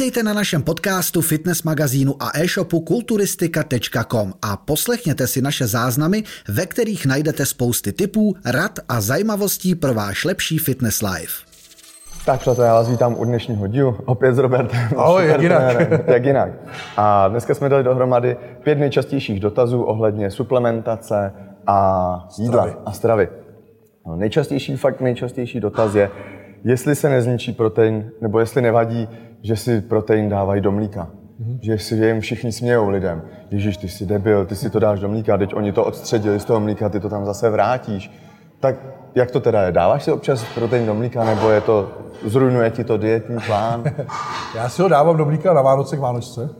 Vítejte na našem podcastu, fitness magazínu a e-shopu kulturistika.com a poslechněte si naše záznamy, ve kterých najdete spousty tipů, rad a zajímavostí pro váš lepší fitness life. Tak přátelé, já vás vítám u dnešního dílu, opět s Robertem. Ahoj, jak jinak. jak jinak. A dneska jsme dali dohromady pět nejčastějších dotazů ohledně suplementace a jídla Stravy. a stravy. No, nejčastější, fakt nejčastější dotaz je, jestli se nezničí protein, nebo jestli nevadí, že si protein dávají do mlíka. Mhm. Že si jim všichni smějou lidem. Ježíš, ty jsi debil, ty si to dáš do mlíka, teď oni to odstředili z toho mlíka, ty to tam zase vrátíš. Tak jak to teda je? Dáváš si občas protein do mlíka, nebo je to, zrujnuje ti to dietní plán? Já si ho dávám do mlíka na Vánoce k Vánočce.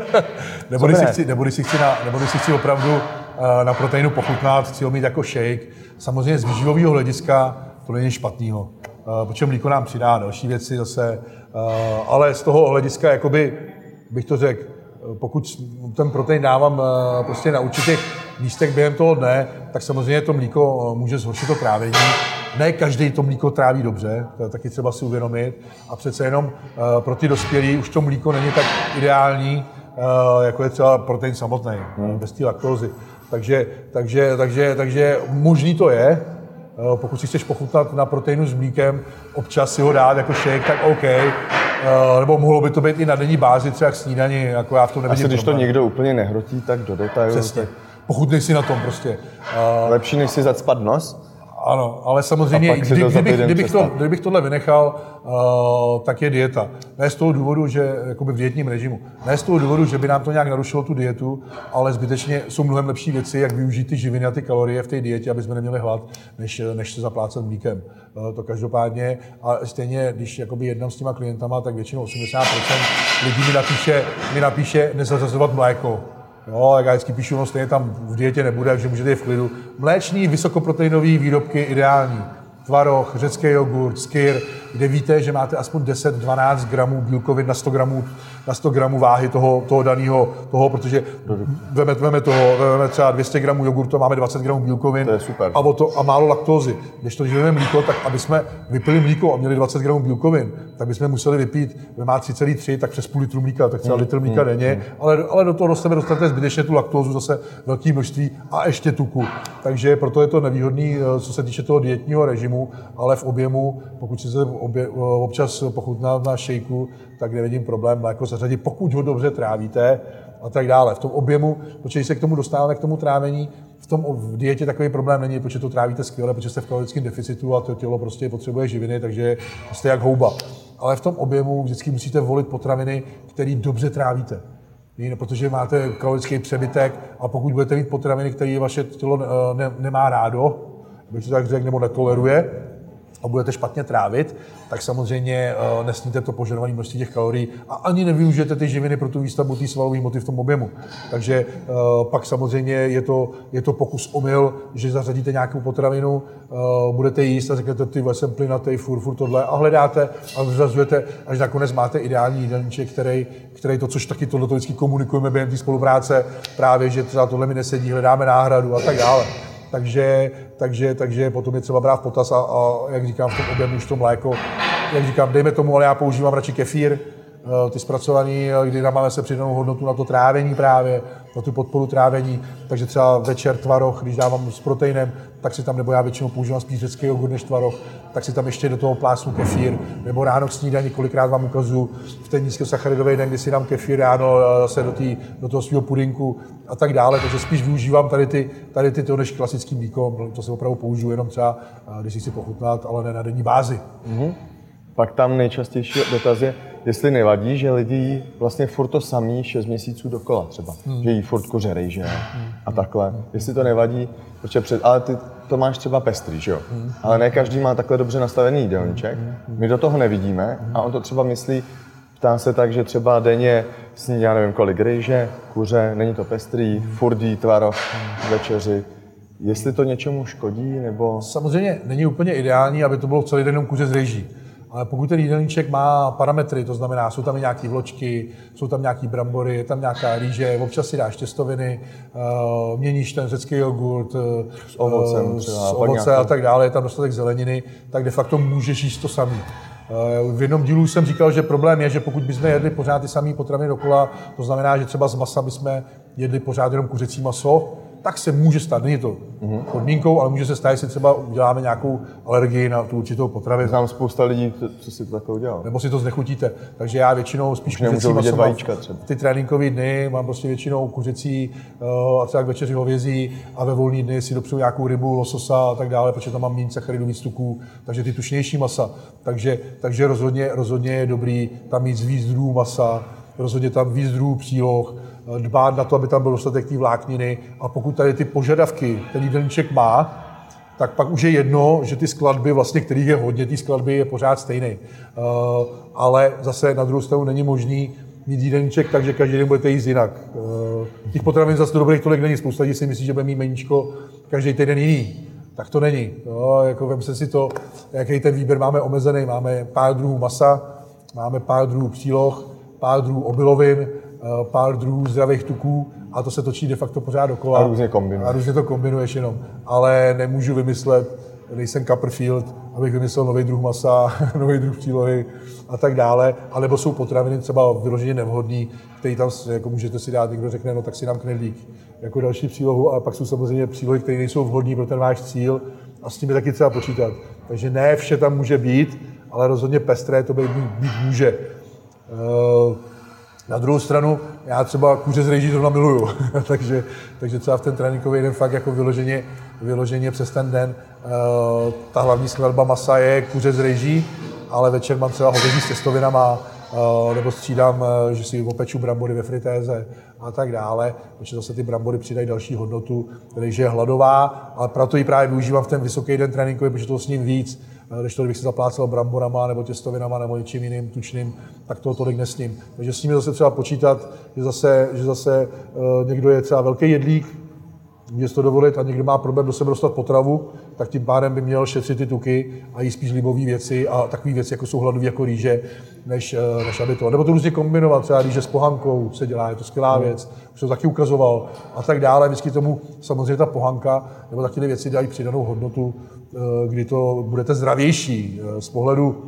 nebo, když si ne? chci, nebo, když si chci na, nebo když si chci opravdu eh, na proteinu pochutnat, chci ho mít jako shake. Samozřejmě z výživového hlediska to není špatného. Uh, protože mlíko nám přidá další věci zase. eh, ale z toho hlediska, jakoby, bych to řekl, eh, pokud ten protein dávám eh, prostě na určitých místech během toho dne, tak samozřejmě to mlíko eh, může zhoršit to trávení. Ne každý to mlíko tráví dobře, to je taky třeba si uvědomit. A přece jenom eh, pro ty dospělí už to mlíko není tak ideální, eh, jako je třeba protein samotný, hmm. bez té laktózy. Takže, takže, takže, takže možný to je, Eh, pokud si chceš pochutnat na proteinu s mlíkem, občas si ho dát jako shake, tak OK. Eh, Nebo mohlo by to být i na denní bázi, třeba k snídani, jako já v tom nevidím Asi když to někdo úplně nehrotí, tak do detailu. Přesně. Tak Pochutnej si na tom prostě. Eh, lepší, než si zacpat nos? Ano, ale samozřejmě, kdy, kdybych, kdybych, to, kdybych tohle vynechal, uh, tak je dieta. Ne z toho důvodu, že jakoby v dietním režimu. Ne z toho důvodu, že by nám to nějak narušilo tu dietu, ale zbytečně jsou mnohem lepší věci, jak využít ty živiny a ty kalorie v té dietě, aby jsme neměli hlad, než, než se zaplácet mlíkem. Uh, to každopádně. A stejně, když jakoby jednám s těma klientama, tak většinou 80% lidí mi napíše, mi napíše nezařazovat mléko. Jo, vždycky píšu, no stejně tam v dietě nebude, takže můžete jít v klidu. Mléčný, vysokoproteinový výrobky ideální. Tvaroh, řecký jogurt, skyr, kde víte, že máte aspoň 10-12 gramů bílkovin na 100 gramů, na 100 gramů váhy toho, toho daného, toho, protože veme, veme toho, veme třeba 200 gramů jogurtu, máme 20 gramů bílkovin To je super. a, o to, a málo laktózy. Když to vezmeme mlíko, tak aby jsme vypili mlíko a měli 20 gramů bílkovin, tak bychom museli vypít, vy má 3,3, tak přes půl litru mlíka, tak třeba litr mlíka denně, ale, ale do toho do sebe dostanete zbytečně tu laktózu, zase velké množství a ještě tuku. Takže proto je to nevýhodný, eh, co se týče toho dietního režimu, ale v objemu, pokud si se obě, eh, občas pochutnat na šejku, tak nevidím problém mléko zařadit, pokud ho dobře trávíte a tak dále. V tom objemu, protože se k tomu dostáváme, k tomu trávení, v tom v dietě takový problém není, protože to trávíte skvěle, protože jste v kalorickém deficitu a to tělo prostě potřebuje živiny, takže jste jak houba. Ale v tom objemu vždycky musíte volit potraviny, které dobře trávíte. Protože máte kalorický přebytek a pokud budete mít potraviny, které vaše tělo eh, ne, nemá rádo, bych to tak řekl, nebo netoleruje, a budete špatně trávit, tak samozřejmě uh, nesníte to požadované množství těch kalorií a ani nevyužijete ty živiny pro tu výstavbu té svalové hmoty v tom objemu. Takže uh, pak samozřejmě je to, je to pokus omyl, že zařadíte nějakou potravinu, uh, budete jíst a řeknete, ty jsem plynatý, furt, furt tohle a hledáte a vyřazujete, až nakonec máte ideální jídelníček, který, který to, což taky tohle vždycky komunikujeme během té spolupráce, právě, že třeba tohle mi nesedí, hledáme náhradu a tak dále. Takže, takže, takže potom je třeba brát v potaz a, a jak říkám, v tom objemu už to mléko, jak říkám, dejme tomu, ale já používám radši kefír, eh, ty zpracovaný, eh, kdy nám máme se přidanou hodnotu na to trávení právě, na tu podporu trávení, takže třeba večer tvaroh, když dávám s proteinem, tak si tam, nebo já většinou používám spíš řecký jogurt než tvaroh, tak si tam ještě do toho plásnu kefír, nebo ráno k snídani, kolikrát vám ukazu v ten nízkosacharidový den, kdy si dám kefír ráno eh, se do, tý, do toho svého pudinku a tak dále, takže spíš využívám tady ty, tady ty to než klasický mlíko, to se opravdu použiju jenom třeba, eh, když si chci pochutnat, ale ne na denní bázi. Pak tam nejčastější dotaz je, jestli nevadí, že lidi jí vlastně furt to samý 6 měsíců dokola třeba. Hmm. Že jí furt koře rejže a takhle. Jestli to nevadí, protože před, ale ty to máš třeba pestrý, že jo? Hmm. Ale ne každý má takhle dobře nastavený jídelníček. My do toho nevidíme a on to třeba myslí, ptá se tak, že třeba denně sní, já nevím kolik rejže, kuře, není to pestrý, furt jí tvaroh, večeři. Jestli to něčemu škodí, nebo... Samozřejmě není úplně ideální, aby to bylo celý den jenom kuře z rejží. Ale pokud ten jídelníček má parametry, to znamená, jsou tam i nějaké vločky, jsou tam nějaké brambory, je tam nějaká rýže, občas si dáš těstoviny, uh, měníš ten řecký jogurt s ovocem třeba, s ovoce a tak dále, je tam dostatek zeleniny, tak de facto můžeš jíst to samý. V jednom dílu jsem říkal, že problém je, že pokud bychom jedli pořád ty samé potraviny dokola, to znamená, že třeba z masa bychom jedli pořád jenom kuřecí maso, tak se může stát, není to podmínkou, ale může se stát, jestli třeba uděláme nějakou alergii na tu určitou potravinu. Znám spousta lidí, co si to takhle udělal. Nebo si to znechutíte. Takže já většinou spíš vidět mám vajíčka třeba. Ty tréninkové dny mám prostě většinou kuřecí uh, a třeba k večeři hovězí a ve volný dny si dopřeju nějakou rybu, lososa a tak dále, protože tam mám méně sacharidů, víc tuků, takže ty tučnější masa. Takže, takže rozhodně, rozhodně je dobrý tam mít víc druhů masa, rozhodně tam víc druhů příloh, dbát na to, aby tam byl dostatek té vlákniny a pokud tady ty požadavky ten jídelníček má, tak pak už je jedno, že ty skladby, vlastně, kterých je hodně, ty skladby je pořád stejný. Uh, ale zase na druhou stranu není možný mít jídelníček tak, že každý den budete jíst jinak. Uh, těch potravin zase dobrých tolik není. Spousta lidí si myslí, že bude mít meníčko každý týden jiný. Tak to není. No, jako vem se si to, jaký ten výběr máme omezený. Máme pár druhů masa, máme pár druhů příloh, pár druhů obilovin, Eh, pár druhů zdravých tuků a to se točí de facto pořád dokola. A různě kombinuješ. A různě to kombinuješ jenom. Ale nemůžu vymyslet, nejsem Copperfield, abych vymyslel nový druh masa, nový druh přílohy a tak dále. A nebo jsou potraviny třeba vyloženě nevhodný, který tam jako můžete si dát, někdo řekne, no tak si dám knedlík jako další přílohu, ale pak jsou samozřejmě přílohy, které nejsou vhodné pro ten váš cíl a s tím je taky třeba počítat. Takže ne vše tam může být, ale rozhodně pestré to být, být může. Uh, na druhou stranu, já třeba kuře z rejží zrovna miluju, takže, takže třeba v ten tréninkový den fakt jako vyloženě, vyloženě přes ten den. Uh, ta hlavní skladba masa je kuře z rejží, ale večer mám třeba hovězí s těstovinama, nebo střídám, uh, že si opeču brambory ve fritéze a tak dále, protože zase ty brambory přidají další hodnotu, takže je hladová, ale proto ji právě využívám v ten vysoký den tréninkový, protože to s ním víc když to, kdybych se zaplácel bramborama nebo těstovinama nebo něčím jiným tučným, tak toho tolik nesním. Takže s nimi zase třeba počítat, že zase, že zase někdo je třeba velký jedlík, může si to dovolit a někdo má problém do sebe dostat potravu, tak tím pádem by měl šetřit ty tuky a jíst spíš libové věci a takové věci, jako jsou hladové jako rýže, než, eh, než aby to. Nebo to různě kombinovat, třeba rýže s pohankou se dělá, je to skvělá hmm. věc, už to taky ukazoval a tak dále. Vždycky tomu samozřejmě ta pohanka nebo takové věci dají přidanou hodnotu, eh, kdy to budete zdravější. Eh, z pohledu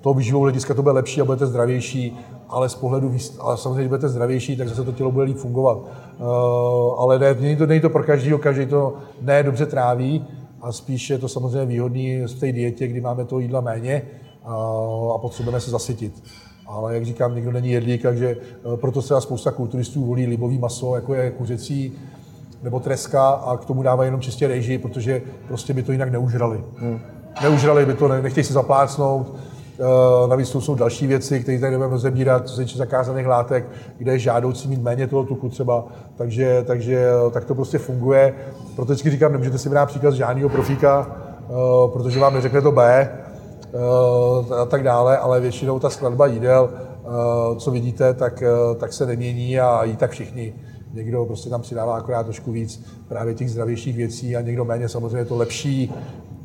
toho výživového hlediska to bude lepší a budete zdravější, ale z pohledu, ale samozřejmě, když budete zdravější, tak zase to tělo bude líp fungovat. Uh, ale ne, není, to, není to pro každého, každý to ne dobře tráví a spíš je to samozřejmě výhodný v té dietě, kdy máme toho jídla méně uh, a potřebujeme se zasytit. Ale jak říkám, nikdo není jedlík, takže uh, proto se spousta kulturistů volí libový maso, jako je kuřecí nebo treska a k tomu dávají jenom čistě rejži, protože prostě by to jinak neužrali. Hmm. Neužrali by to, nechtějí se zaplácnout, navíc tu jsou další věci, které tady nebudeme rozebírat, co se týče zakázaných látek, kde je žádoucí mít méně toho tuku třeba. Takže, takže eh, tak to prostě funguje. Proto vždycky říkám, nemůžete si brát příklad žádného profíka, eh, protože vám neřekne to B a tak dále, ale většinou ta skladba jídel, co vidíte, tak, tak se nemění a jí tak všichni. Někdo prostě tam přidává akorát trošku víc právě těch zdravějších věcí a někdo méně samozřejmě je to lepší,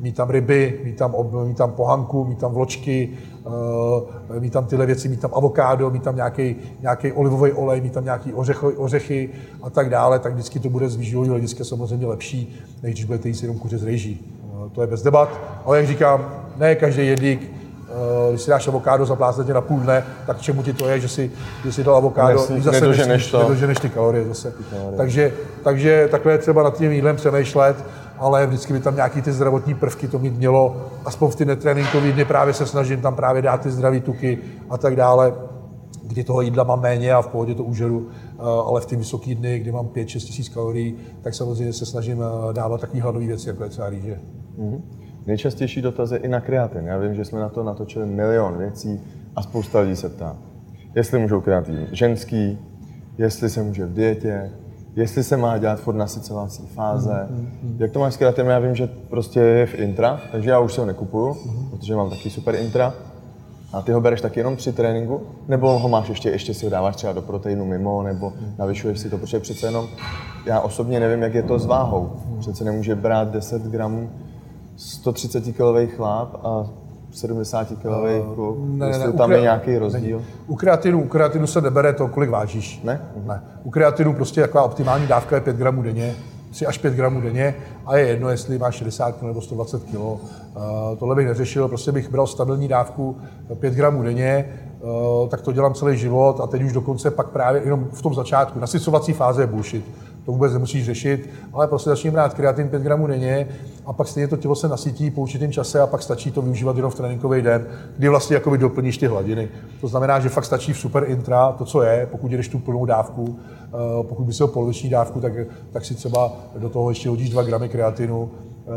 mít tam ryby, mít tam, mít tam pohanku, mít tam vločky, uh, mít tam tyhle věci, mít tam avokádo, mít tam nějaký, nějaký olivový olej, mít tam nějaký ořechy, ořechy a tak dále, tak vždycky to bude z výživového hlediska samozřejmě lepší, než když budete jíst jenom kuře z rejží. Uh, to je bez debat, ale jak říkám, ne každý jedlík uh, když si dáš avokádo, zaplásne tě na půl dne, tak čemu ti to je, že si, že si dal avokádo, Nesli, zase nedoženeš, to. nedoženeš ty kalorie zase. Ty kalorie. Takže, takže takhle je třeba nad tím jídlem přemýšlet ale vždycky by tam nějaký ty zdravotní prvky to mít mělo. Aspoň v ty netréninkové dny právě se snažím tam právě dát ty zdraví tuky a tak dále, kdy toho jídla mám méně a v pohodě to užeru, eh, ale v ty vysoké dny, kdy mám 5-6 tisíc kalorií, tak samozřejmě se snažím eh, dávat takové hladové věci, jako je třeba rýže. Mm-hmm. Nejčastější dotaz je i na kreatin. Já vím, že jsme na to natočili milion věcí a spousta lidí se ptá, jestli můžou kreatin ženský, jestli se může v dietě, jestli se má dělat furt nasycovací fáze. Mm, mm, Jak to máš s kreatinem? Já vím, že prostě je v intra, takže já už se ho nekupuju, mm. protože mám taky super intra. A ty ho bereš taky jenom při tréninku? Nebo ho máš ještě, ještě si ho dáváš třeba do proteinu mimo, nebo navyšuješ si to, protože přece jenom já osobně nevím, jak je to s váhou. Přece nemůže brát 10 gramů 130 kg chlap a 70 kg kluk, ne, jestli ne, tam kre... je nějaký rozdíl? Ne. U kreatinu, u kreatinu se nebere to, kolik vážíš. Ne? ne. U kreatinu prostě taková optimální dávka je 5 gramů denně, 3 až 5 gramů denně a je jedno, jestli máš 60 kg nebo 120 kg. Uh, tohle bych neřešil, prostě bych bral stabilní dávku 5 gramů denně, uh, tak to dělám celý život a teď už dokonce pak právě jenom v tom začátku. Nasycovací fáze je bullshit to vůbec nemusíš řešit, ale prostě začni brát kreatin 5 gramů denně a pak stejně to tělo se nasytí po určitém čase a pak stačí to využívat jenom v tréninkový den, kdy vlastně jakoby doplníš ty hladiny. To znamená, že fakt stačí v super intra to, co je, pokud jdeš tu plnou dávku, eh, pokud bys ho poloviční dávku, tak, tak si třeba do toho ještě hodíš 2 gramy kreatinu eh,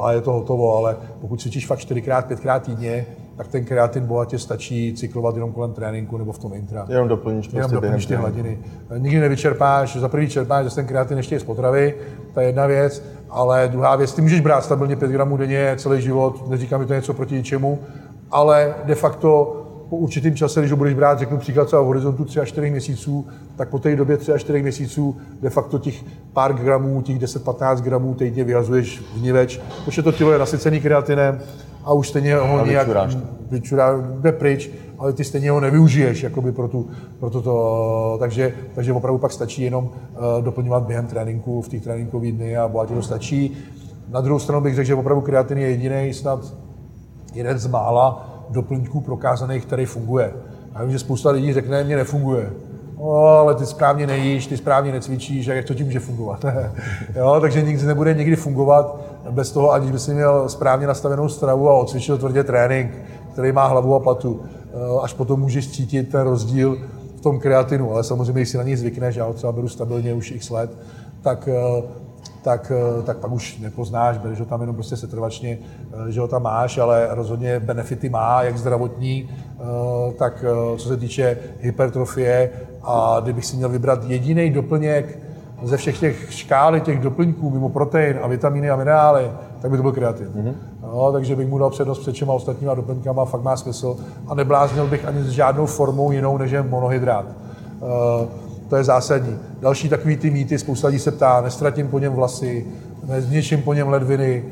a je to hotovo, ale pokud cvičíš fakt 4x, 5x týdně, tak ten kreatin bohatě stačí cyklovat jenom kolem tréninku nebo v tom intra. Jenom doplníš, prostě jenom doplníš ty hladiny. Nikdy nevyčerpáš, za první čerpáš, že ten kreatin ještě je z potravy, to je jedna věc, ale druhá věc, ty můžeš brát stabilně 5 gramů denně celý život, neříkám mi to něco proti ničemu, ale de facto po určitém čase, když ho budeš brát, řeknu příklad třeba v horizontu 3 až 4 měsíců, tak po té době 3 až 4 měsíců de facto těch pár gramů, těch 10-15 gramů týdně vyhazuješ vniveč, protože to tělo je nasycený kreatinem, a už stejně ho a nějak vyčurá, jde pryč, ale ty stejně ho nevyužiješ jakoby pro, tu, pro toto, takže, takže opravdu pak stačí jenom uh, doplňovat během tréninku, v těch tréninkových dny a bohatě to stačí. Na druhou stranu bych řekl, že opravdu kreatin je jediný snad jeden z mála doplňků prokázaných, který funguje. Já vím, že spousta lidí řekne, mě nefunguje. O, ale ty správně nejíš, ty správně necvičíš, jak to tím může fungovat. jo, takže nikdy nebude nikdy fungovat bez toho, aniž by si měl správně nastavenou stravu a odcvičil tvrdě trénink, který má hlavu a patu. Eh, až potom můžeš cítit ten rozdíl v tom kreatinu, ale samozřejmě, když si na něj zvykneš, já ho třeba beru stabilně už x let, tak, eh, tak, eh, tak pak už nepoznáš, bereš ho tam jenom prostě setrvačně, že ho tam máš, ale rozhodně benefity má, jak zdravotní, tak co se týče hypertrofie a kdybych si měl vybrat jediný doplněk, ze všech těch škály těch doplňků, mimo protein a vitamíny a minerály, tak by to byl kreatin. Mm-hmm. No, takže bych mu dal přednost před všema ostatníma doplňkama, fakt má smysl. A nebláznil bych ani s žádnou formou jinou, než je monohydrát. Uh, to je zásadní. Další takový ty mýty, spousta lidí se ptá, nestratím po něm vlasy, nezničím po něm ledviny,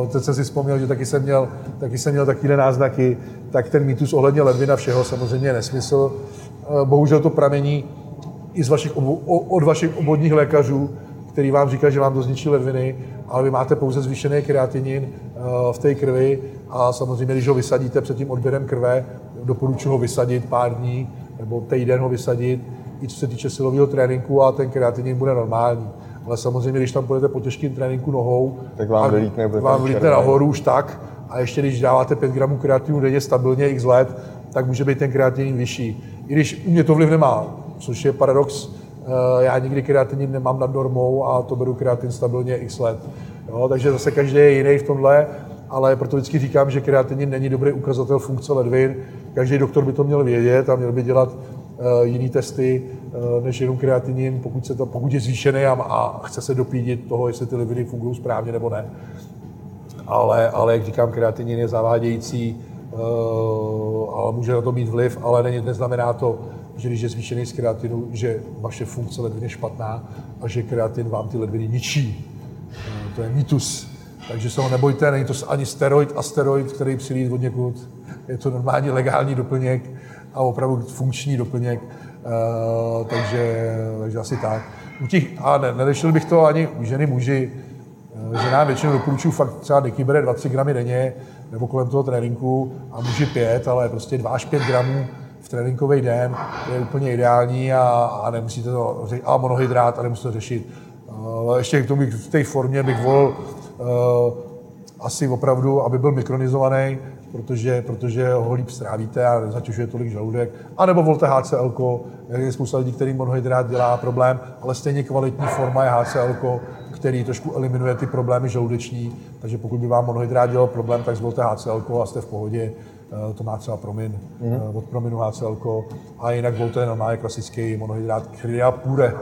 uh, teď jsem si vzpomněl, že taky jsem měl, taky jsem měl takové náznaky, tak ten mýtus ohledně ledvina všeho samozřejmě je nesmysl. Uh, bohužel to pramení i z vašich, od vašich obvodních lékařů, který vám říká, že vám to zničí ledviny, ale vy máte pouze zvýšený kreatinin eh, v té krvi a samozřejmě, když ho vysadíte před tím odběrem krve, doporučuji ho vysadit pár dní nebo týden ho vysadit, i co se týče silového tréninku a ten kreatinin bude normální. Ale samozřejmě, když tam půjdete po těžkém tréninku nohou, tak vám vylítne, vám vylítne nahoru už tak, a ještě když dáváte 5 gramů kreatinu denně stabilně x let, tak může být ten kreatinin vyšší. I když u mě to vliv nemá, což je paradox. Eh, já nikdy kreatinin nemám nad normou a to beru kreatin stabilně x let. Jo, takže zase každý je jiný v tomhle, ale proto vždycky říkám, že kreatinin není dobrý ukazatel funkce ledvin. Každý doktor by to měl vědět a měl by dělat uh, jiný testy uh, než jenom kreatinin, pokud, se to, pokud je zvýšený a, a chce se dopídit toho, jestli ty ledviny fungují správně nebo ne. Ale, ale jak říkám, kreatinin je zavádějící, ale může na to mít vliv, ale není, neznamená to, že když je zvýšený z kreatinu, že vaše funkce ledvin je špatná a že kreatin vám ty ledviny ničí. Eh, to je mýtus. Takže se ho nebojte, není to ani steroid a steroid, který přilít od někud. Je to normální legální doplněk a opravdu funkční doplněk. Uh, takže, takže asi tak. U těch, a ne, nerešil bych to ani ženy, muži. Ženám většinou doporučuji fakt třeba deky bere 2-3 gramy denně, nebo kolem toho tréninku a muži 5, ale prostě 2 až 5 gramů v tréninkový den je úplně ideální a, a nemusíte to řešit, a monohydrát a nemusíte to řešit. Uh, ještě k tomu v té formě bych volil uh, asi opravdu, aby byl mikronizovaný, protože, protože ho líp strávíte a nezatěžuje tolik žaludek. A nebo volte HCL, je spousta lidí, který monohydrát dělá problém, ale stejně kvalitní forma je HCL, který trošku eliminuje ty problémy žaludeční. Takže pokud by vám monohydrát dělal problém, tak zvolte HCL a jste v pohodě. Eh, to má třeba promin, mm-hmm. od prominu HCL, a jinak volte je normálně klasický monohydrát Crea pure.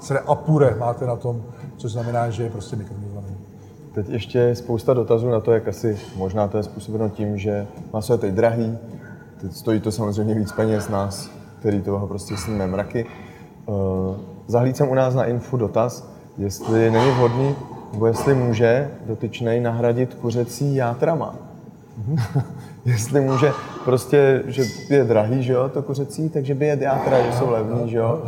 Crea pure máte na tom, což znamená, že je prostě mikronizovaný. Teď ještě spousta dotazů na to, jak asi možná to je způsobeno tím, že maso je teď drahý, teď stojí to samozřejmě víc peněz nás, který toho prostě sníme mraky. Uh, zahlíd jsem u nás na info dotaz, jestli není vhodný, nebo jestli může dotyčnej nahradit kuřecí játrama. jestli může prostě, že je drahý, že jo, to kuřecí, takže by je játra, že jsou levný, že jo.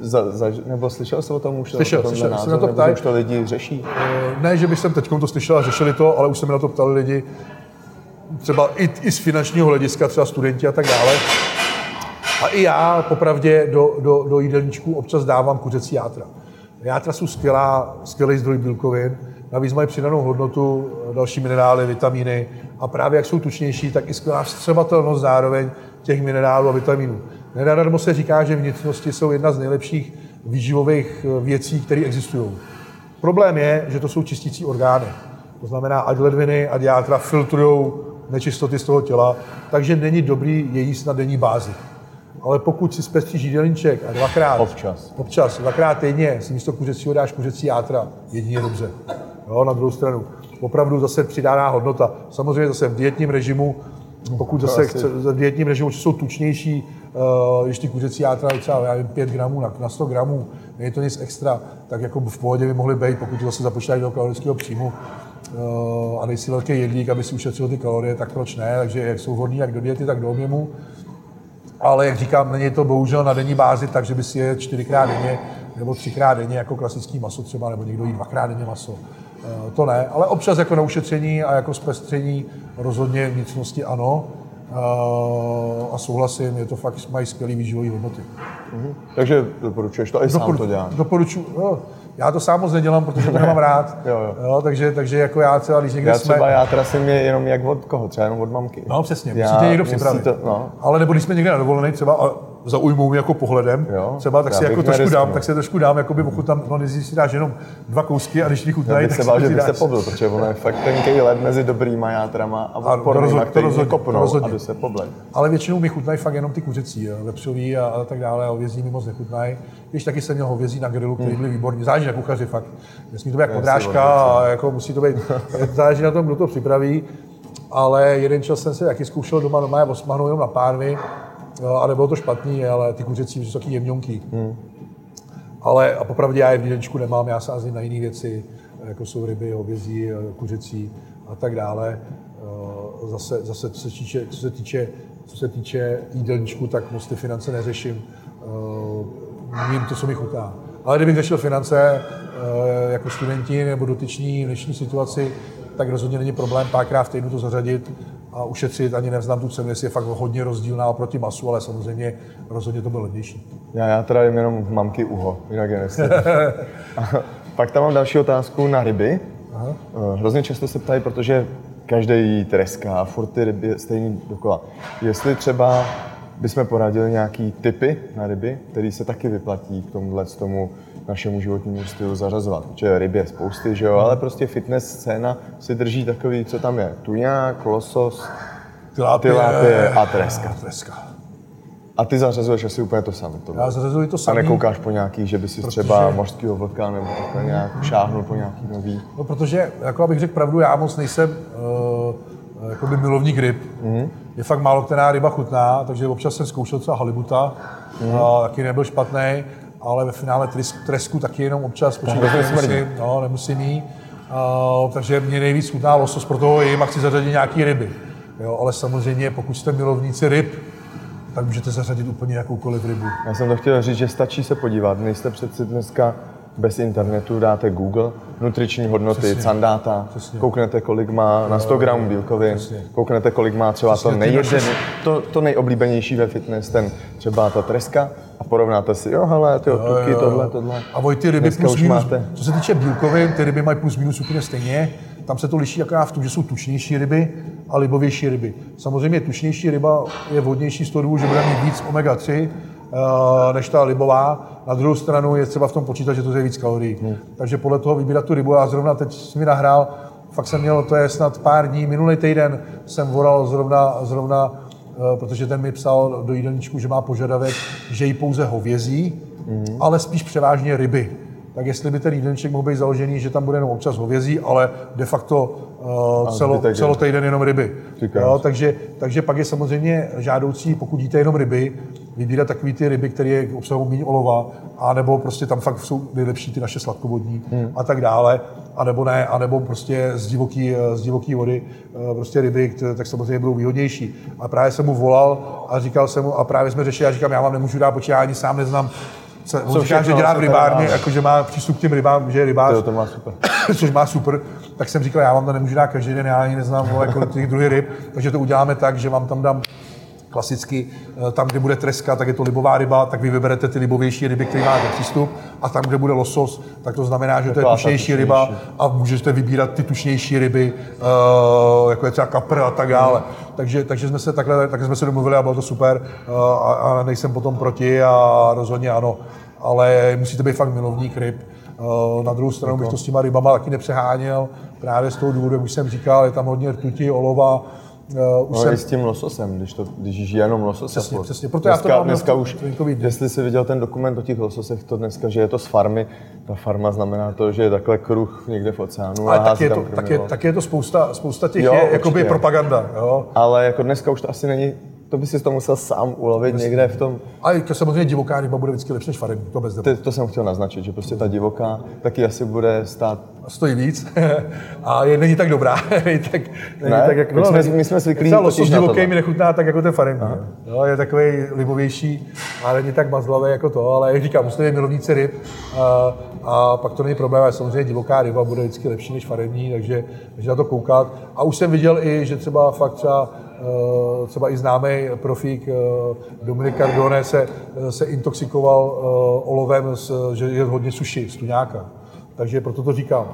Za, za, nebo slyšel jsi o tom už? Slyšel, o slyšel, názor, se na to ptají. už to lidi řeší? Eh, Ne, že bych jsem teď to slyšel a řešili to, ale už se mi na to ptali lidi, třeba i, i z finančního hlediska, třeba studenti a tak dále. A i já popravdě do, do, do jídelníčku občas dávám kuřecí játra. Játra jsou skvělá, skvělý zdroj bílkovin, navíc mají přidanou hodnotu, další minerály, vitamíny a právě jak jsou tučnější, tak i skvělá vstřebatelnost zároveň těch minerálů a vitaminů. Nenadarmo se říká, že vnitřnosti jsou jedna z nejlepších výživových eh, věcí, které existují. Problém je, že to jsou čistící orgány. To znamená, ať ledviny, ať játra filtrují nečistoty z toho těla, takže není dobrý je jíst na denní bázi. Ale pokud si zpestříš jídelníček a dvakrát, Občas. občas, dvakrát týdně si místo kuřecího dáš kuřecí játra, jedině dobře. Jo, na druhou stranu. Opravdu zase přidaná hodnota. Samozřejmě zase v dietním režimu, pokud zase chce, v dietním režimu, jsou tučnější, uh, když ty kuřecí játra je třeba já nevím, 5 gramů na, na 100 gramů, není to nic extra, tak jako v pohodě by mohly být, pokud to zase započítáš do kalorického příjmu uh, a nejsi velký jedlík, aby si ušetřil ty kalorie, tak proč ne? Takže jak jsou vhodný jak do diety, tak do objemu. Ale jak říkám, není to bohužel na denní bázi, takže by si je čtyřikrát denně nebo třikrát denně jako klasický maso třeba, nebo někdo jí dvakrát denně maso. Eh, To ne, ale občas jako na ušetření a jako zpestření rozhodně vnitřnosti ano. Eh, A souhlasím, je to fakt, mají skvělý výživový hodnoty. Takže doporučuješ to, i sám to děláš. Doporučuji. Jo, já to sám moc nedělám, protože to nemám rád. Jo, jo. Jo, takže, takže jako já třeba, když někde Já jsme... třeba játra jsem je jenom jak od koho, třeba jenom od mamky. No přesně, Já- musí tě někdo připravit. To, no. Ale nebo když jsme někde na dovolené třeba a zaujmou mě jako pohledem, Jo, třeba tak si jako trošku neriskoval. dám, tak si trošku dám, jakoby tam, no nejdřív si dáš jenom dva kousky a když ti chutnají, tak se bál, že bych se protože ono je fakt tenký led mezi dobrýma játrama a odpornýma, který rozhodně, kopnou a rozhodně. jdu se poblet. Ale většinou mi chutnají fakt jenom ty kuřecí, vepřový a, a tak dále, a hovězí mi moc nechutnají. Když taky jsem měl hovězí na grilu, který byly výborný, záleží na kuchaři fakt. Nesmí to být jak Hmm. si podrážka a jako musí to být, záleží na tom, kdo to připraví. Ale jeden čas jsem si taky zkoušel doma, doma je osmahnout jenom na pánvi, jo, a nebylo to špatný, ale ty kuřecí jsou taky jemňonky. Hmm. Ale a popravdě já je v jídelníčku nemám, já sázím na jiné věci, jako jsou ryby, hovězí, kuřecí a tak dále. Eh, Zase, zase co, se týče, co, se týče, co se týče jídelníčku, tak moc ty finance neřeším. Eh, Vím to, co mi chutná. Ale kdybych řešil finance eh, jako studenti nebo dotyční v dnešní situaci, tak rozhodně není problém párkrát v týdnu to zařadit a ušetřit. Ani nevznám tu cenu, jestli je fakt hodně rozdílná oproti masu, ale samozřejmě rozhodně to bylo levnější. Já, já teda jim jenom mamky uho, jinak je. Pak tam mám další otázku na ryby. Aha. Hrozně často se ptají, protože každý jí treska a furt ty ryby stejný dokola. Jestli třeba bychom poradili nějaký typy na ryby, který se taky vyplatí k tomuhle z tomu našemu životnímu stylu zařazovat. Protože ryb je spousty, že jo, ale prostě fitness scéna si drží takový, co tam je. Tuňák, losos, Tilapie a treska. treska. A ty zařazuješ asi úplně to samé. To Já zařazuji to a samý. nekoukáš po nějaký, že by si třeba mořského vlka nebo takhle nějak šáhnul po nějaký nový. No, protože, jako abych řekl pravdu, já moc nejsem uh, jakoby milovník ryb. Mm. Je fakt málo která ryba chutná, takže občas jsem zkoušel třeba halibuta, mm. a taky nebyl špatný, ale ve finále tresku, tresku taky jenom občas, protože nemusím, no, nemusím jí. Uh, takže mě nejvíc chutná losos, proto ho jím a chci zařadit nějaký ryby. Jo, ale samozřejmě, pokud jste milovníci ryb, tak můžete zařadit úplně jakoukoliv rybu. Já jsem to chtěl říct, že stačí se podívat. Nejste přeci dneska bez internetu, dáte Google, nutriční hodnoty, Přesně. Candata, Přesně. kouknete, kolik má na 100 gramů bílkovin, kouknete, kolik má třeba to, Přesně, ty nejjedem, naše- to, to nejoblíbenější ve fitness, ten třeba ta treska a porovnáte si, jo, hele, ty tuky, tohle, tohle. A voj, ty ryby Dneska plus už minus, máte. co se týče bílkovin, ty ryby mají plus minus úplně stejně. Tam se to liší akorát v tom, že jsou tučnější ryby a libovější ryby. Samozřejmě tučnější ryba je vhodnější z toho důvodu, že bude mít víc omega-3 eh, než ta libová. Na druhou stranu je třeba v tom počítat, že to je víc kalorií. Hmm. Takže podle toho vybírat tu rybu. Já zrovna teď jsem mi nahrál, fakt jsem měl, to je snad pár dní, minulý týden jsem volal zrovna, zrovna eh, protože ten mi psal do jídelníčku, že má požadavek, že jí pouze hovězí, Mhm. ale spíš převážně ryby. Tak jestli by ten jídelníček mohl být založený, že tam bude jenom občas hovězí, ale de facto uh, celo, celotýden jenom ryby. Jo, takže, takže pak je samozřejmě žádoucí, pokud jíte jenom ryby, vybírat takové ty ryby, které obsahují méně olova, anebo prostě tam fakt jsou nejlepší ty naše sladkovodní Hmm. a tak dále. anebo ne, anebo prostě z divoký, z divoký vody eh, prostě ryby, které, tak samozřejmě budou výhodnější. A právě jsem mu volal a říkal jsem mu, a právě jsme řešili, já říkám, já vám nemůžu dát, počítání, ani sám neznám se, on říká, že dělá v rybárně, jako že má přístup k těm rybám, že je rybář. To, to má super. což má super. Tak jsem říkal, já vám to nemůžu dát každý den, já ani neznám vole, kolik těch druhých ryb, takže to uděláme tak, že vám tam dám klasicky, eh, tam, kde bude treska, tak je to libová ryba, tak vy vyberete ty libovější ryby, které máte přístup, a tam, kde bude losos, tak to znamená, že to je tučnější ryba a můžete vybírat ty tučnější ryby, uh, jako je třeba kapr a tak dále. Takže, takže jsme se takhle, takhle jsme se domluvili a bylo to super uh, a, a nejsem potom proti a rozhodně ano. Ale musíte být fakt milovník ryb. Na druhou stranu bych to s těma rybama taky nepřeháněl, právě z toho důvodu, jak už jsem říkal, je tam hodně rtuti, olova, Uh, už no jsem... i s tím lososem, když, to, když žije jenom losos. Přesně, přesně. Proto dneska, já to dneska už, jestli jsi viděl ten dokument o těch lososech, to dneska, že je to z farmy, ta farma znamená to, že je takhle kruh někde v oceánu Ale a tak je, to, tak, je, tak je to spousta, spousta těch, jo, je, jakoby propaganda. Jo? Ale jako dneska už to asi není to by si to musel sám ulovit Myslím. někde v tom. A to samozřejmě divoká ryba bude vždycky lepší než farební, to bez Ty, to jsem chtěl naznačit, že prostě ta divoká taky asi bude stát. Stojí víc a je, není tak dobrá. není tak, není ne? tak, jak, my, no, jsme, my jsme zvyklí Třeba losos divoký mi nechutná tak jako ten farební. Jo, je takový libovější, ale není tak mazlavý jako to, ale jak říkám, musíte být milovníci ryb a, a pak to není problém, ale samozřejmě divoká ryba bude vždycky lepší než farební, takže, takže na to koukat. A už jsem viděl i, že třeba fakt třeba třeba i známý profík eh, Dominik Cardone se, eh, se intoxikoval olovem, že je hodně suši, z tuňáka. Takže proto to říkám.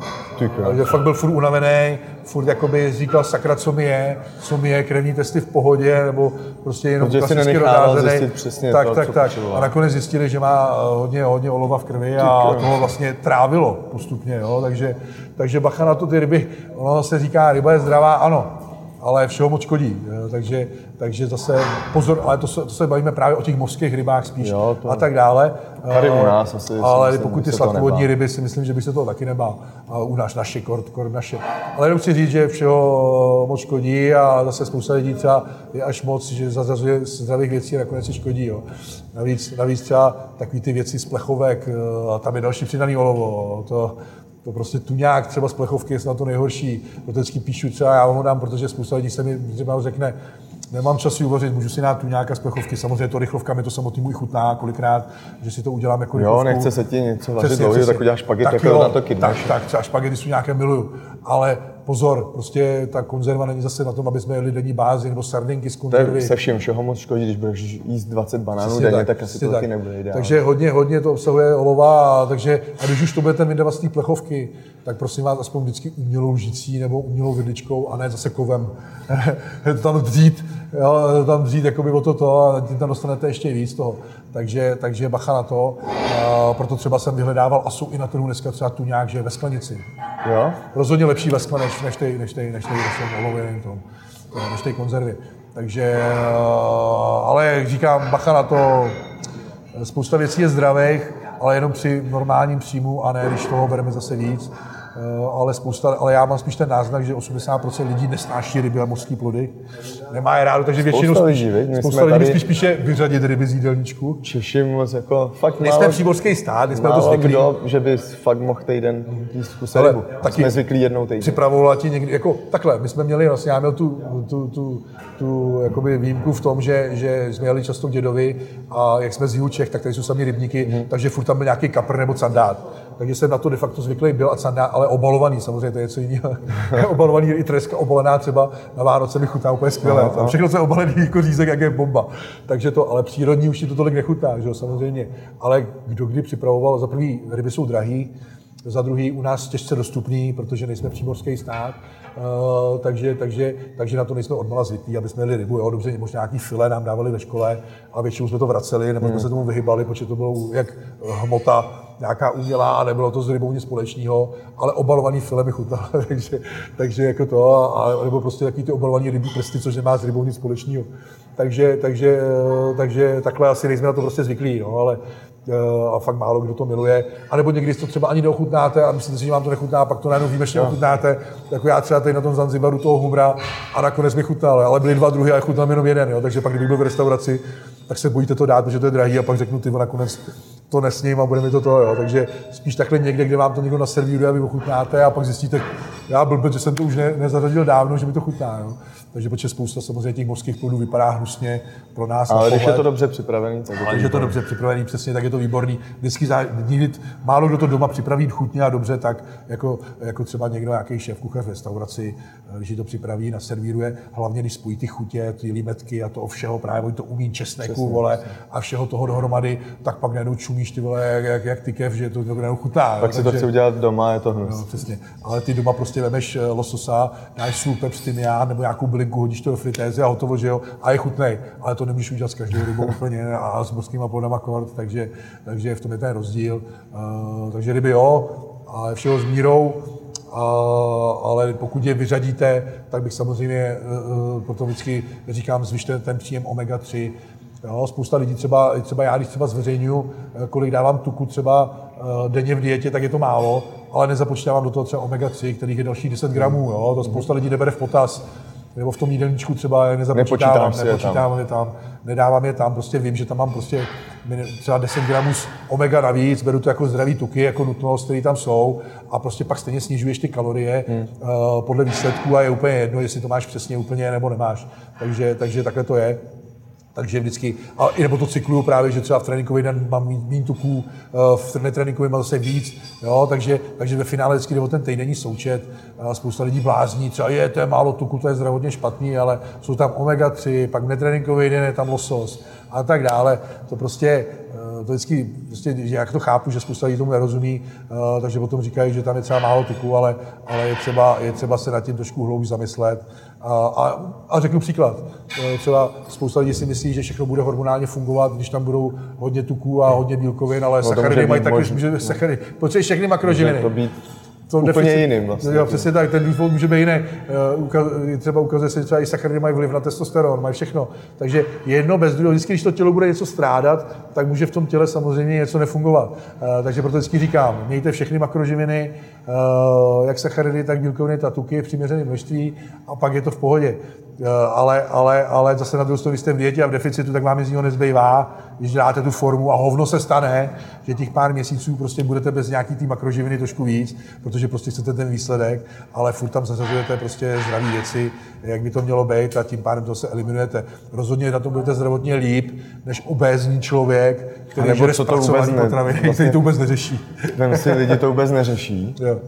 Takže fakt byl furt unavený, furt jakoby říkal sakra, co mi je, co mi je, krevní testy v pohodě, nebo prostě jenom Protože klasicky rozházený. Tak, to, tak, tak. A nakonec zjistili, že má hodně, hodně olova v krvi a toho vlastně trávilo postupně, jo? Takže, takže bacha na to ty ryby, ono se říká, ryba je zdravá, ano, ale všeho moc škodí. Takže, takže zase pozor, ale to se, to se bavíme právě o těch mořských rybách spíš jo, to... a tak dále. Tady u nás asi. Ale myslím, pokud ty sladkovodní ryby si myslím, že by se to taky nebál. A u nás naše, kort, kort naše. Ale jenom chci říct, že všeho moc škodí a zase spousta lidí třeba je až moc, že zazazuje zdravých věcí a nakonec si škodí. Jo. Navíc, navíc třeba takové ty věci z plechovek, a tam je další přidaný olovo. To, to prostě tuňák třeba z plechovky je snad to nejhorší. Vždycky píšu třeba, já ho dám, protože spousta lidí se mi třeba řekne, nemám čas si uvařit, můžu si dát tu nějaká z plechovky. Samozřejmě to rychlovka mi to samotný i chutná kolikrát, že si to udělám jako rychlovku. Jo, nechce se ti něco vařit dlouho, tak uděláš špagety, tak, jako na to Tak, tak, třeba špagety jsou nějaké miluju. Ale pozor, prostě ta konzerva není zase na tom, aby jsme jeli denní bázi nebo sardinky z konzervy. Se vším všeho moc škodí, když budeš jíst 20 banánů Přesně denně, tak, tak asi to tak. taky nebude ideální. Takže hodně, hodně to obsahuje olova, a, takže, a když už to budete vydávat z té plechovky, tak prosím vás aspoň vždycky umělou žicí nebo umělou vidličkou a ne zase kovem. to tam dřít, jo, tam dřít jakoby o toto a tím tam dostanete ještě víc toho. Takže, takže bacha na to. Proto třeba jsem vyhledával a jsou i na trhu dneska třeba tu nějak, že ve sklenici. Jo? Rozhodně lepší ve skle než, než tej, než tej, než tej, než olově, tom, než tej konzervy. Takže, ale jak říkám, bacha na to, spousta věcí je zdravých, ale jenom při normálním příjmu a ne, když toho bereme zase víc. Eh, ale, spousta, ale já mám spíš ten náznak, že 80% lidí nesnáší ryby a mořské plody. Nemá je rádo, takže většinou spousta lidí, spíš, spousta lidí spíš píše vyřadit ryby z jídelníčku. Češi moc jako fakt Nejsme málo, přímořský stát, jsme to zvyklí. Kdo, že by fakt mohl týden jíst kus rybu. Taky jsme zvyklí jednou týden. Připravovala ti někdy, jako takhle, my jsme měli, vlastně já měl tu, tu, tu, tu jakoby výjimku v tom, že, že jsme jeli často dědovi a jak jsme z jihu Čech, tak tady jsou sami rybníky, hmm. takže furt tam byl nějaký kapr nebo sandát takže jsem na to de facto zvyklý byl, a sandá, ale obalovaný, samozřejmě to je něco jiného. obalovaný i treska obalená třeba na Vánoce mi chutná úplně skvěle. Aha, aha. Všechno, co je obalený jako řízek, jak je bomba. Takže to, ale přírodní už ti to tolik nechutná, že jo, samozřejmě. Ale kdo kdy připravoval, za prvý ryby jsou drahý, za druhý u nás těžce dostupný, protože nejsme přímorský stát, takže, takže, takže na to nejsme odmala zvyklí, aby jsme jeli rybu. Jo, dobře, možná nějaký file nám dávali ve škole, a většinou jsme to vraceli, nebo jsme hmm. se tomu vyhybali, protože to bylo jak hmota nějaká umělá a nebylo to s rybou nic společného, ale obalovaný file mi chutnalo, takže, takže jako to, a, nebo prostě takový ty obalovaný rybí prsty, což nemá s rybou nic společného. Takže, takže, takže takhle asi nejsme na to prostě zvyklí, no, ale eh, a fakt málo kdo to miluje. A nebo někdy to třeba ani neochutnáte a myslíte si, že vám to nechutná, pak to najednou výjimečně ochutnáte. Jako já třeba tady na tom Zanzibaru toho humra a nakonec mi chutnal, ale byly dva druhy a chutnal jenom jeden. Jo? Takže pak, kdybych byl v restauraci, tak se bojíte to dát, protože to je drahý a pak řeknu, ty nakonec to nesním a bude mi to to, jo. Takže spíš takhle někde, kde vám to někdo naservíruje a vy ochutnáte a pak zjistíte, já blbec, že jsem to už ne, nezařadil dávno, že mi to chutná, jo. Takže protože spousta samozřejmě těch mořských plodů vypadá hnusně pro nás. Ale když je to dobře připravený, tak je to když je to dobře připravený, přesně, tak je to výborný. Vždycky nikdy, málo kdo to doma připraví chutně a dobře, tak jako, jako třeba někdo, nějaký šéf kuchař v restauraci, když to připraví, naservíruje, hlavně když spojí ty chutě, ty limetky a to všeho, právě oni to umí česneku, přesně, vole, a všeho toho dohromady, tak pak najednou čumíš ty vole, jak, jak, jak ty kev, že to najednou chutná. Pak si to chci udělat doma, je to hnus. No, přesně. Ale ty doma prostě vemeš eh, lososa, dáš sůl, pepř, nebo nějakou bylinku, hodíš to do fritézy a hotovo, že jo, a je chutnej. Ale to nemůžeš udělat s každou rybou úplně a s mořskýma plodama kort, takže, takže v tom je ten rozdíl. Uh, takže ryby jo, ale všeho s mírou, a, ale pokud je vyřadíte, tak bych samozřejmě uh, potom vždycky říkám, zvyšte ten příjem omega-3. Jo, spousta lidí, třeba, třeba já, když třeba zveřejňuji, kolik dávám tuku třeba denně v dietě, tak je to málo, ale nezapočítávám do toho třeba omega-3, kterých je další 10 gramů. Jo, to spousta lidí nebere v potaz nebo v tom jídelníčku třeba nezapočítávám, nepočítávám je tam, nedávám je tam, prostě vím, že tam mám prostě třeba 10 gramů omega navíc, beru to jako zdravý tuky, jako nutnost, které tam jsou a prostě pak stejně snižuješ ty kalorie hmm. uh, podle výsledků a je úplně jedno, jestli to máš přesně úplně nebo nemáš. Takže, takže takhle to je. Takže vždycky, a i nebo to cykluju právě, že třeba v tréninkový den mám méně tuků, eh, v netréninkový mám zase víc, jo, takže, takže ve finále vždycky jde o ten týdenní součet. A spousta lidí blázní, třeba je, to je málo tuku, to je zdravotně špatný, ale jsou tam omega-3, pak netréninkový den je tam losos a tak dále. To prostě, eh, to vždycky, prostě, jak to chápu, že spousta lidí tomu nerozumí, eh, takže potom říkají, že tam je třeba málo tuku, ale, ale je, třeba, je třeba se nad tím trošku hloubš zamyslet. A, a, a řeknu příklad. Třeba spousta lidí si myslí, že všechno bude hormonálně fungovat, když tam budou hodně tuků a hodně bílkovin, ale no, sacharidy mají taky, že sacharidy. Potřebuješ všechny makroživiny. To úplně deficit, jiným vlastně. Jo, přesně tak, ten důvod může být jiný. Eh, třeba ukazuje se, že třeba i sacharidy mají vliv na testosteron, mají všechno. Takže jedno bez druhého, vždycky, když to tělo bude něco strádat, tak může v tom těle samozřejmě něco nefungovat. Eh, takže proto vždycky říkám, mějte všechny makroživiny, eh, jak sacharidy, tak bílkoviny, tak tuky v přiměřeném množství a pak je to v pohodě. Ale, ale, ale zase na druhou stranu, když jste v dietě a v deficitu, tak vám z něho nezbývá, když děláte tu formu a hovno se stane, že těch pár měsíců prostě budete bez nějaký tý makroživiny trošku víc, protože prostě chcete ten výsledek, ale furt tam zařazujete prostě zdraví věci, jak by to mělo být a tím pádem to se eliminujete. Rozhodně na tom budete zdravotně líp, než obézní člověk, který žere co to vůbec ne, potraviny, vlastně, který to vůbec neřeší. Vem si, lidi to vůbec neřeší. Jo.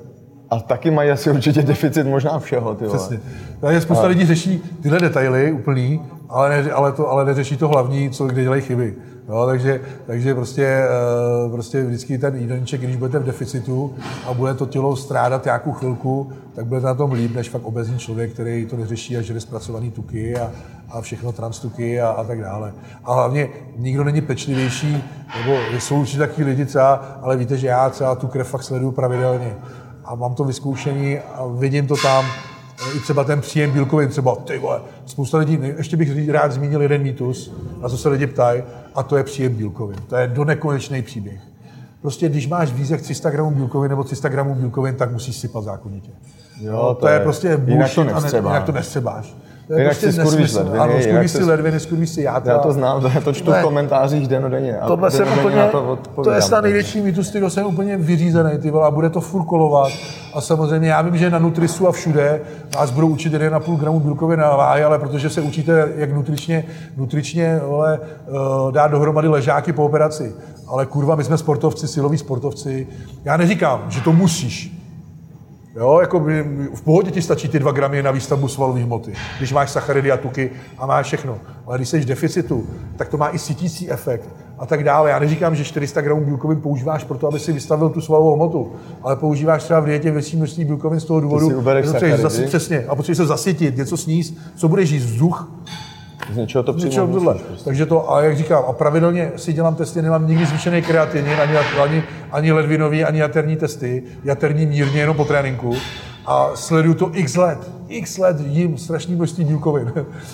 A taky mají asi určitě deficit možná všeho, ty vole. Přesně. Takže spousta a... lidí řeší tyhle detaily úplný, ale, ne, ale, to, ale neřeší to hlavní, co kde dělají chyby. Jo, takže, takže prostě, eh, prostě vždycky ten jídelníček, když budete v deficitu a bude to tělo strádat nějakou chvilku, tak budete na tom líp, než fakt obezní člověk, který to neřeší a žere zpracovaný tuky a, a všechno transtuky a, a tak dále. A hlavně nikdo není pečlivější, nebo jsou určitě taky lidi třeba, ale víte, že já třeba tu krev fakt sleduju pravidelně a mám to vyzkoušení a vidím to tam, i třeba ten příjem bílkovin, třeba ty vole, spousta lidí, ještě bych rád zmínil jeden mýtus, na co se lidi ptají, a to je příjem bílkovin. To je donekonečný příběh. Prostě když máš jak 300 gramů bílkovin nebo 300 gramů bílkovin, tak musíš sypat zákonitě. Jo, to, to je, je prostě bullshit jinak to nestřebáš. To je jinak prostě si skurvíš ledviny. Ano, skurvíš si ledviny, skurvíš si játra. Já to znám, já to čtu ne, v komentářích denně. Tohle jsem úplně, to, to je snad největší mýtus, který jsem úplně vyřízený, ty vole, a bude to furt kolovat. A samozřejmě já vím, že na Nutrisu a všude vás budou učit 1,5 gramu bílkovin na váhy, ale protože se učíte, jak nutričně, nutričně vole, eh, dát dohromady ležáky po operaci. Ale kurva, my jsme sportovci, siloví sportovci. Já neříkám, že to musíš, Jo, jako by, v pohodě ti stačí ty dva gramy na výstavbu svalové hmoty, když máš sacharidy a tuky a máš všechno. Ale když jsi v deficitu, tak to má i sítící efekt a tak dále. Já neříkám, že 400 gramů bílkovin používáš proto, aby si vystavil tu svalovou hmotu, ale používáš třeba v dietě větší množství bílkovin z toho důvodu, že zase, přesně, a potřebuješ se zasytit, něco sníst, co budeš jíst, vzduch, z něčeho to tohle. Prostě. Takže to, a jak říkám, a pravidelně si dělám testy, nemám nikdy zvýšený kreatinin, ani, ani, ani ledvinový, ani jaterní testy, jaterní mírně jenom po tréninku a sleduju to x let, x let jím strašný množství bílkovin.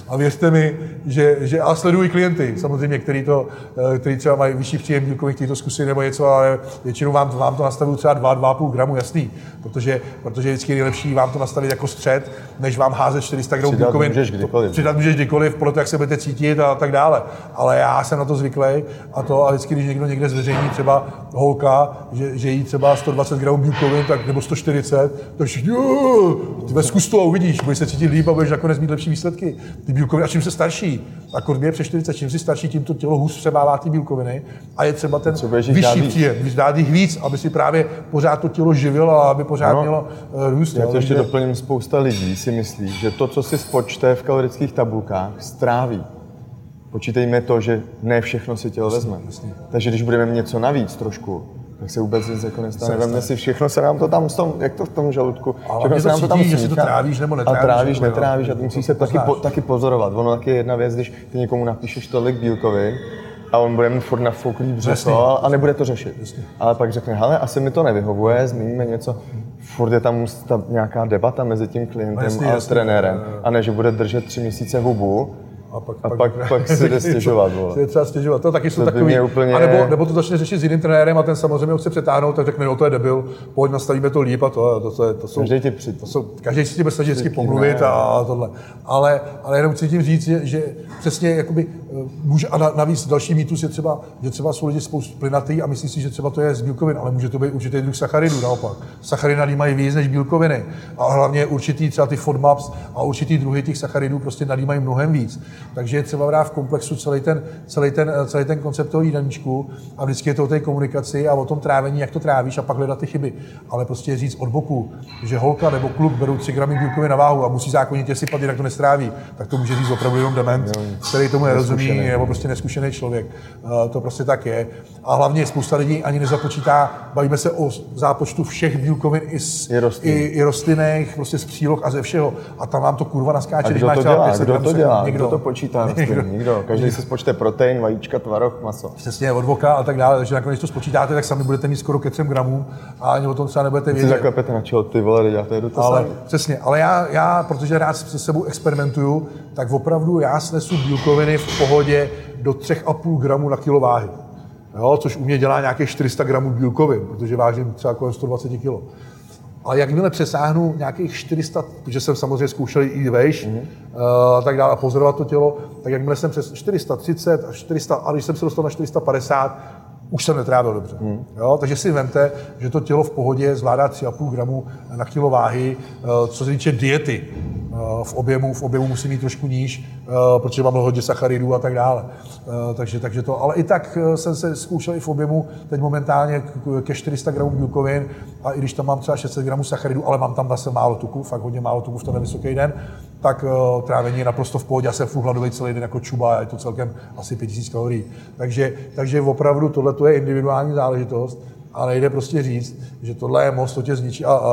A věřte mi, že, že a sledují klienty, samozřejmě, který, to, eh, který třeba mají vyšší příjem bílkovin, kteří to zkusí nebo něco, ale většinou vám, vám to nastavují třeba 2-2,5 gramu, jasný, protože, protože vždycky je nejlepší vám to nastavit jako střed, než vám házet 400 gramů bílkovin. můžeš kdykoliv. Přidat můžeš kdykoliv, podle toho, jak se budete cítit a tak dále. Ale já jsem na to zvyklý a to a vždycky, když někdo někde zveřejní třeba holka, že, že jí třeba 120 gramů bílkovin, tak, nebo 140, tak všichni, "Jo, ty ve zkus to a uvidíš, budeš se cítit líp a budeš nakonec mít lepší výsledky. Ty bílkoviny, a čím se starší, a kurvě je přes 40, čím si starší, tím to tělo hůř přebává ty bílkoviny a je třeba ten vyšší příjem, když dát jich víc, aby si právě pořád to tělo živilo a aby pořád Ano. mělo uh, růst. Já to ještě takže- doplním, spousta lidí si myslí, že to, co si spočte v kalorických tabulkách, stráví. Počítejme to, že ne všechno si tělo vezme. Takže když budeme mít něco navíc trošku, tak se vůbec nic jako nestane. Vemme si všechno, se nám to tam, tom, jak to v tom žaludku, Ale všechno se nám to tam cítíš, jestli to trávíš nebo A netrávíš, trávíš, jako jo. netrávíš a ty musíš se To taky, po, taky pozorovat. Ono taky je jedna věc, když ty někomu napíšeš tolik bílkovin, a on bude mít furt nafouklý břicho a nebude to řešit. Ale pak řekne, hele, asi mi to nevyhovuje, změníme něco. Furt je tam ta nějaká debata mezi tím klientem Jasně, a jasně. trenérem. A ne, že bude držet tři měsíce hubu A pak, a pak, pak si jde stěžovat. Vole. Si je třeba stěžovat. To taky jsou To takový. úplně- A nebo, nebo to začne řešit s jiným trenérem a ten samozřejmě ho chce přetáhnout, tak řekne, no to je debil, pojď nastavíme to líp a to, to, to, to, jsou, Každý při- to jsou, každý si tě bude snažit vždycky pomluvit ne. a tohle. Ale, ale jenom chci tím říct, že, že přesně jakoby, eh, může, a na- navíc další mýtus je třeba, že třeba jsou lidi spoustu plynatý a myslí si, že třeba to je z bílkovin, ale může to být určitý druh sacharidů naopak. Sachariny mají víc než bílkoviny. A hlavně určitý třeba ty FODMAPs a určitý druhy těch sacharidů prostě nadýmají mnohem víc. Takže je třeba brát v komplexu celý ten, celý ten, celý ten koncept toho jídelníčku a vždycky je to o té komunikaci a o tom trávení, jak to trávíš a pak hledat ty chyby. Ale prostě říct od boku, že holka nebo kluk berou 3 gramy bílkovin na váhu a musí zákonitě sypat, jinak to nestráví, tak to může říct opravdu jenom dement, který tomu nerozumí, nebo prostě neskušený člověk. Eh, To prostě tak je. A hlavně spousta lidí ani nezapočítá, bavíme se o zápočtu všech bílkovin i, z, I rostlin. i, i rostlinných, prostě z příloh a ze všeho. A tam vám to kurva naskáče, A když máš to dělá? 500 Kdo to dělá? Nikdo. Kdo to počítá? Nikdo. Nikdo. Nikdo. Každý si spočte protein, vajíčka, tvaroh, maso. Přesně, od voka a tak dále, takže nakonec to spočítáte, tak sami budete mít skoro ke 3 gramů a ani o tom třeba nebudete vědět. zaklepete na čelo, ty vole, já to jedu to Ale samý. přesně, ale já, já, protože rád se sebou experimentuju, tak opravdu já snesu bílkoviny v pohodě do 3,5 gramů na kilo váhy. Jo, což u mě dělá nějakých 400 gramů bílkovin, protože vážím třeba kolem 120 kg. Ale jakmile přesáhnu nějakých 400, protože jsem samozřejmě zkoušel i vejš, mm-hmm. uh, tak dále, a pozorovat to tělo, tak jakmile jsem přes 430 až 400, a když jsem se dostal na 450, už jsem netrávil dobře. Hmm. Jo, takže si vemte, že to tělo v pohodě zvládá 3,5 gramu na kilo váhy, eh, co se týče diety. Eh, V objemu, v objemu musí mít trošku níž, eh, protože mám hodně sacharidů a tak dále. Takže, takže to, ale i tak jsem se zkoušel i v objemu teď momentálně ke 400 gramů bílkovin a i když tam mám třeba 600 gramů sacharidů, ale mám tam zase málo tuku, fakt hodně málo tuku v ten vysoký den, tak eh, trávení je naprosto v pohodě. Já jsem furt hladový celý den jako čuba a je to celkem asi 5000 kalorií. Takže, takže opravdu tohle je individuální záležitost a nejde prostě říct, že tohle je most, to tě zničí a, a,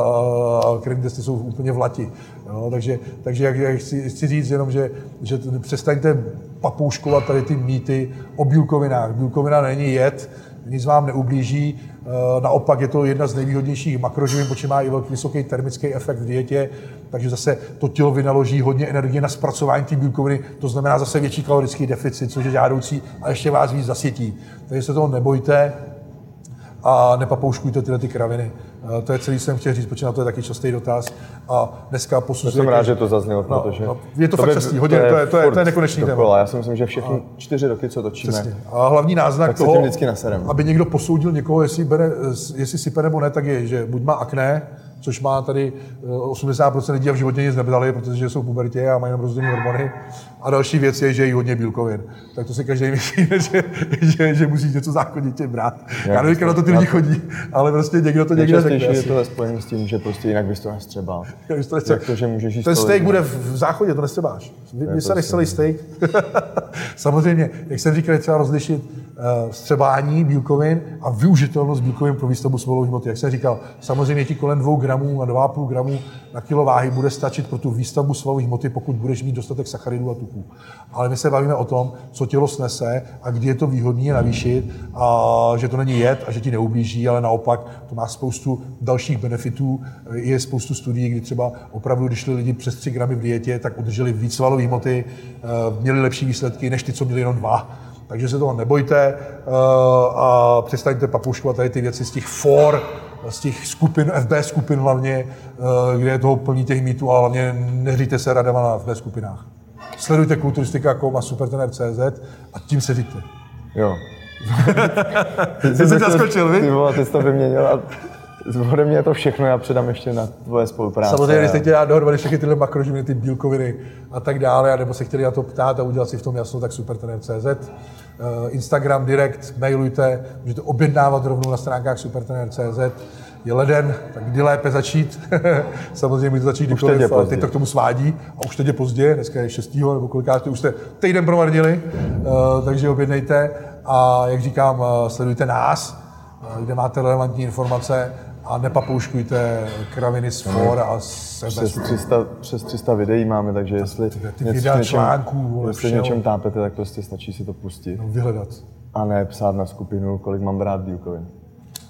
a, krevní testy jsou úplně v lati. Jo, takže, takže jak, jak chci, chci, říct jenom, že, že přestaňte papouškovat tady ty mýty o bílkovinách. Bílkovina není jed, nic vám neublíží, e, naopak je to jedna z nejvýhodnějších makroživin, protože má i velký vysoký termický efekt v dietě, takže zase to tělo vynaloží hodně energie na zpracování té bílkoviny, to znamená zase větší kalorický deficit, což je žádoucí a ještě vás víc zasytí. Takže se toho nebojte, a nepapouškujte tyhle ty kraviny. Eh, To je celý, co jsem chtěl říct, protože na to je taky častý dotaz. A dneska Já posuzujete... jsem rád, že to zaznělo, No, protože... no, je to fakt by- častý, hodně, to je- to je- to je furt nekonečný téma. dokola. Já si myslím, že všechny čtyři roky, co točíme, Přesně. A hlavní náznak Tak toho, vždycky naserem. aby někdo posoudil někoho, jestli, bere, jestli sype nebo ne, tak je, že buď má akné, což má tady eh, 80% lidí a v životě nic nebrali, protože jsou v pubertě a mají jenom rozdělené hormony. A další věc je, že jí hodně bílkovin. Tak to si každý myslí, že, že, že musí něco zákonitě brát. Já nevím, jak na to ty lidi chodí, ale prostě někdo to někde řekne. Je to ve spojení s tím, že prostě jinak bys to nestřebal. Jak to, že můžeš jíst Ten steak bude v záchodě, to nestřebáš. Vy, vy se celý steak. Samozřejmě, jak jsem říkal, je třeba rozlišit střebání bílkovin a využitelnost bílkovin pro výstavbu svalové hmoty. Jak jsem říkal, samozřejmě ti kolem 2 gramů a 2,5 gramů na kilo váhy bude stačit pro tu výstavbu svalové hmoty, pokud budeš mít dostatek sacharidů a tuků. Ale my se bavíme o tom, co tělo snese a kdy je to výhodné navýšit, a že to není jed a že ti neublíží, ale naopak to má spoustu dalších benefitů. Je spoustu studií, kdy třeba opravdu, když šli lidi přes 3 gramy v dietě, tak udrželi víc svalové hmoty, eh, měli lepší výsledky, než ty, co měli jenom dva. Takže se toho nebojte uh, a přestaňte papouškovat tady ty věci z těch for, z těch skupin, FB skupin hlavně, uh, kde je toho plný těch mýtů, ale hlavně neříte se radama na FB skupinách. Sledujte kulturistika.com a supertener.cz a tím se říte. Jo. ty jsi zaskočil, vy? Ty vole, ty jsi to vyměnil a Ode mě je to všechno, já předám ještě na tvoje spolupráce. Samozřejmě, když jste chtěli dát dohromady všechny tyhle makroživiny, ty bílkoviny a tak dále, nebo se chtěli na to ptát a udělat si v tom jasno, tak supertrener.cz. Eh, Instagram, direct, mailujte, můžete objednávat rovnou na stránkách supertrener.cz. Je leden, tak kdy lépe začít? Samozřejmě můžete začít kdykoliv, ale teď to k tomu svádí a už teď je pozdě, dneska je 6. nebo kolikrát, už jste týden promarnili, eh, takže objednejte a jak říkám, eh, sledujte nás, kde máte relevantní informace a nepapouškujte kraviny z for a z přes 300, přes 300 videí máme, takže jestli ty, ty videa něčem, článků, jestli něčem tápete, tak prostě stačí si to pustit. No, vyhledat. A ne psát na skupinu, kolik mám brát bílkovin.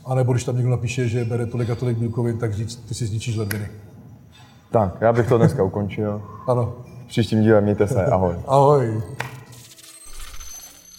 A nebo když tam někdo napíše, že bere tolik a tolik bílkovin, tak říct, ty si zničíš ledviny. Tak, já bych to dneska ukončil. Ano. V příštím díle mějte se, ahoj. ahoj.